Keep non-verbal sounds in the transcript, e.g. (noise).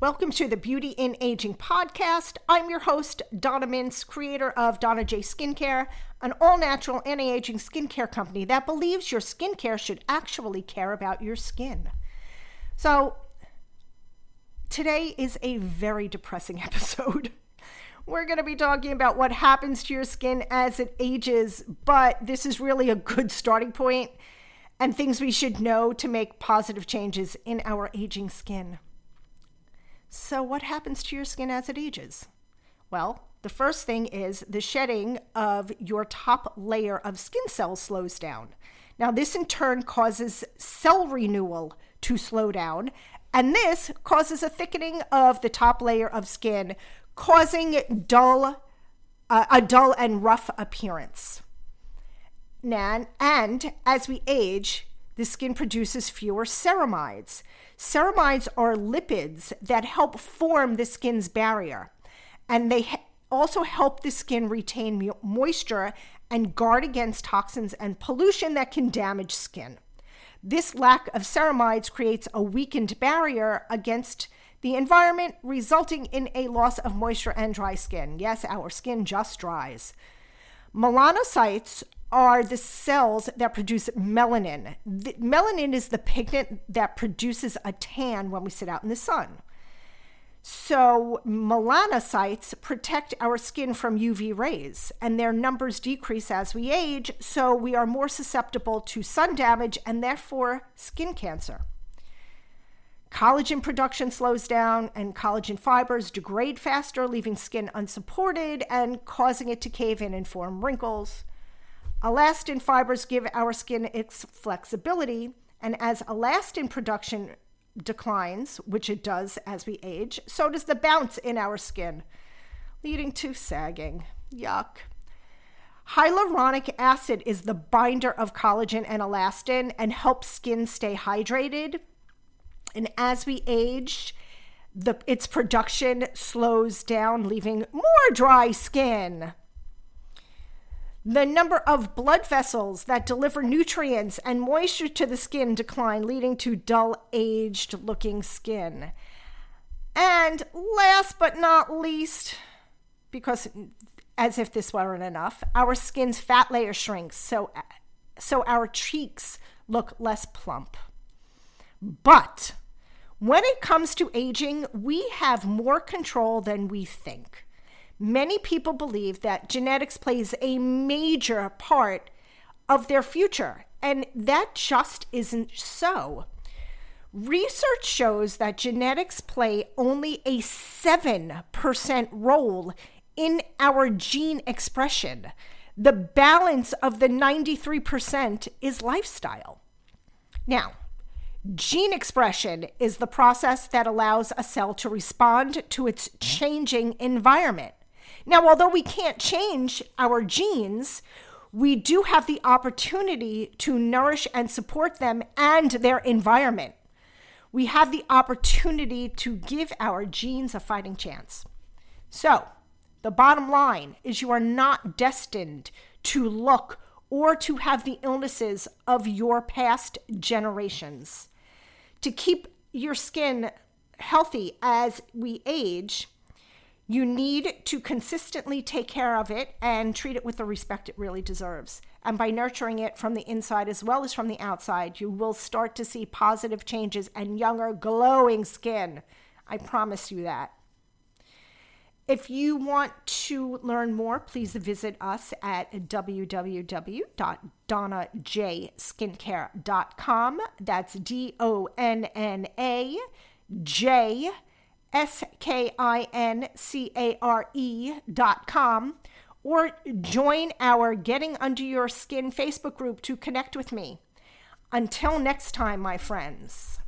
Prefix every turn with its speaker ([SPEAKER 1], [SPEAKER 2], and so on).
[SPEAKER 1] Welcome to the Beauty in Aging podcast. I'm your host, Donna Mintz, creator of Donna J Skincare, an all natural anti aging skincare company that believes your skincare should actually care about your skin. So, today is a very depressing (laughs) episode. We're going to be talking about what happens to your skin as it ages, but this is really a good starting point and things we should know to make positive changes in our aging skin. So, what happens to your skin as it ages? Well, the first thing is the shedding of your top layer of skin cells slows down. Now, this in turn causes cell renewal to slow down, and this causes a thickening of the top layer of skin, causing dull, uh, a dull and rough appearance. Nan, and as we age, the skin produces fewer ceramides. Ceramides are lipids that help form the skin's barrier, and they also help the skin retain moisture and guard against toxins and pollution that can damage skin. This lack of ceramides creates a weakened barrier against the environment, resulting in a loss of moisture and dry skin. Yes, our skin just dries. Melanocytes are the cells that produce melanin. The, melanin is the pigment that produces a tan when we sit out in the sun. So, melanocytes protect our skin from UV rays, and their numbers decrease as we age, so we are more susceptible to sun damage and therefore skin cancer. Collagen production slows down, and collagen fibers degrade faster, leaving skin unsupported and causing it to cave in and form wrinkles. Elastin fibers give our skin its flexibility, and as elastin production declines, which it does as we age, so does the bounce in our skin, leading to sagging. Yuck. Hyaluronic acid is the binder of collagen and elastin and helps skin stay hydrated. And as we age, the, its production slows down, leaving more dry skin. The number of blood vessels that deliver nutrients and moisture to the skin decline, leading to dull, aged looking skin. And last but not least, because as if this weren't enough, our skin's fat layer shrinks, so, so our cheeks look less plump. But when it comes to aging, we have more control than we think. Many people believe that genetics plays a major part of their future, and that just isn't so. Research shows that genetics play only a 7% role in our gene expression. The balance of the 93% is lifestyle. Now, Gene expression is the process that allows a cell to respond to its changing environment. Now, although we can't change our genes, we do have the opportunity to nourish and support them and their environment. We have the opportunity to give our genes a fighting chance. So, the bottom line is you are not destined to look or to have the illnesses of your past generations. To keep your skin healthy as we age, you need to consistently take care of it and treat it with the respect it really deserves. And by nurturing it from the inside as well as from the outside, you will start to see positive changes and younger, glowing skin. I promise you that. If you want to learn more, please visit us at www.donnajskincare.com. That's D O N N A J S K I N C A R E dot com, or join our Getting Under Your Skin Facebook group to connect with me. Until next time, my friends.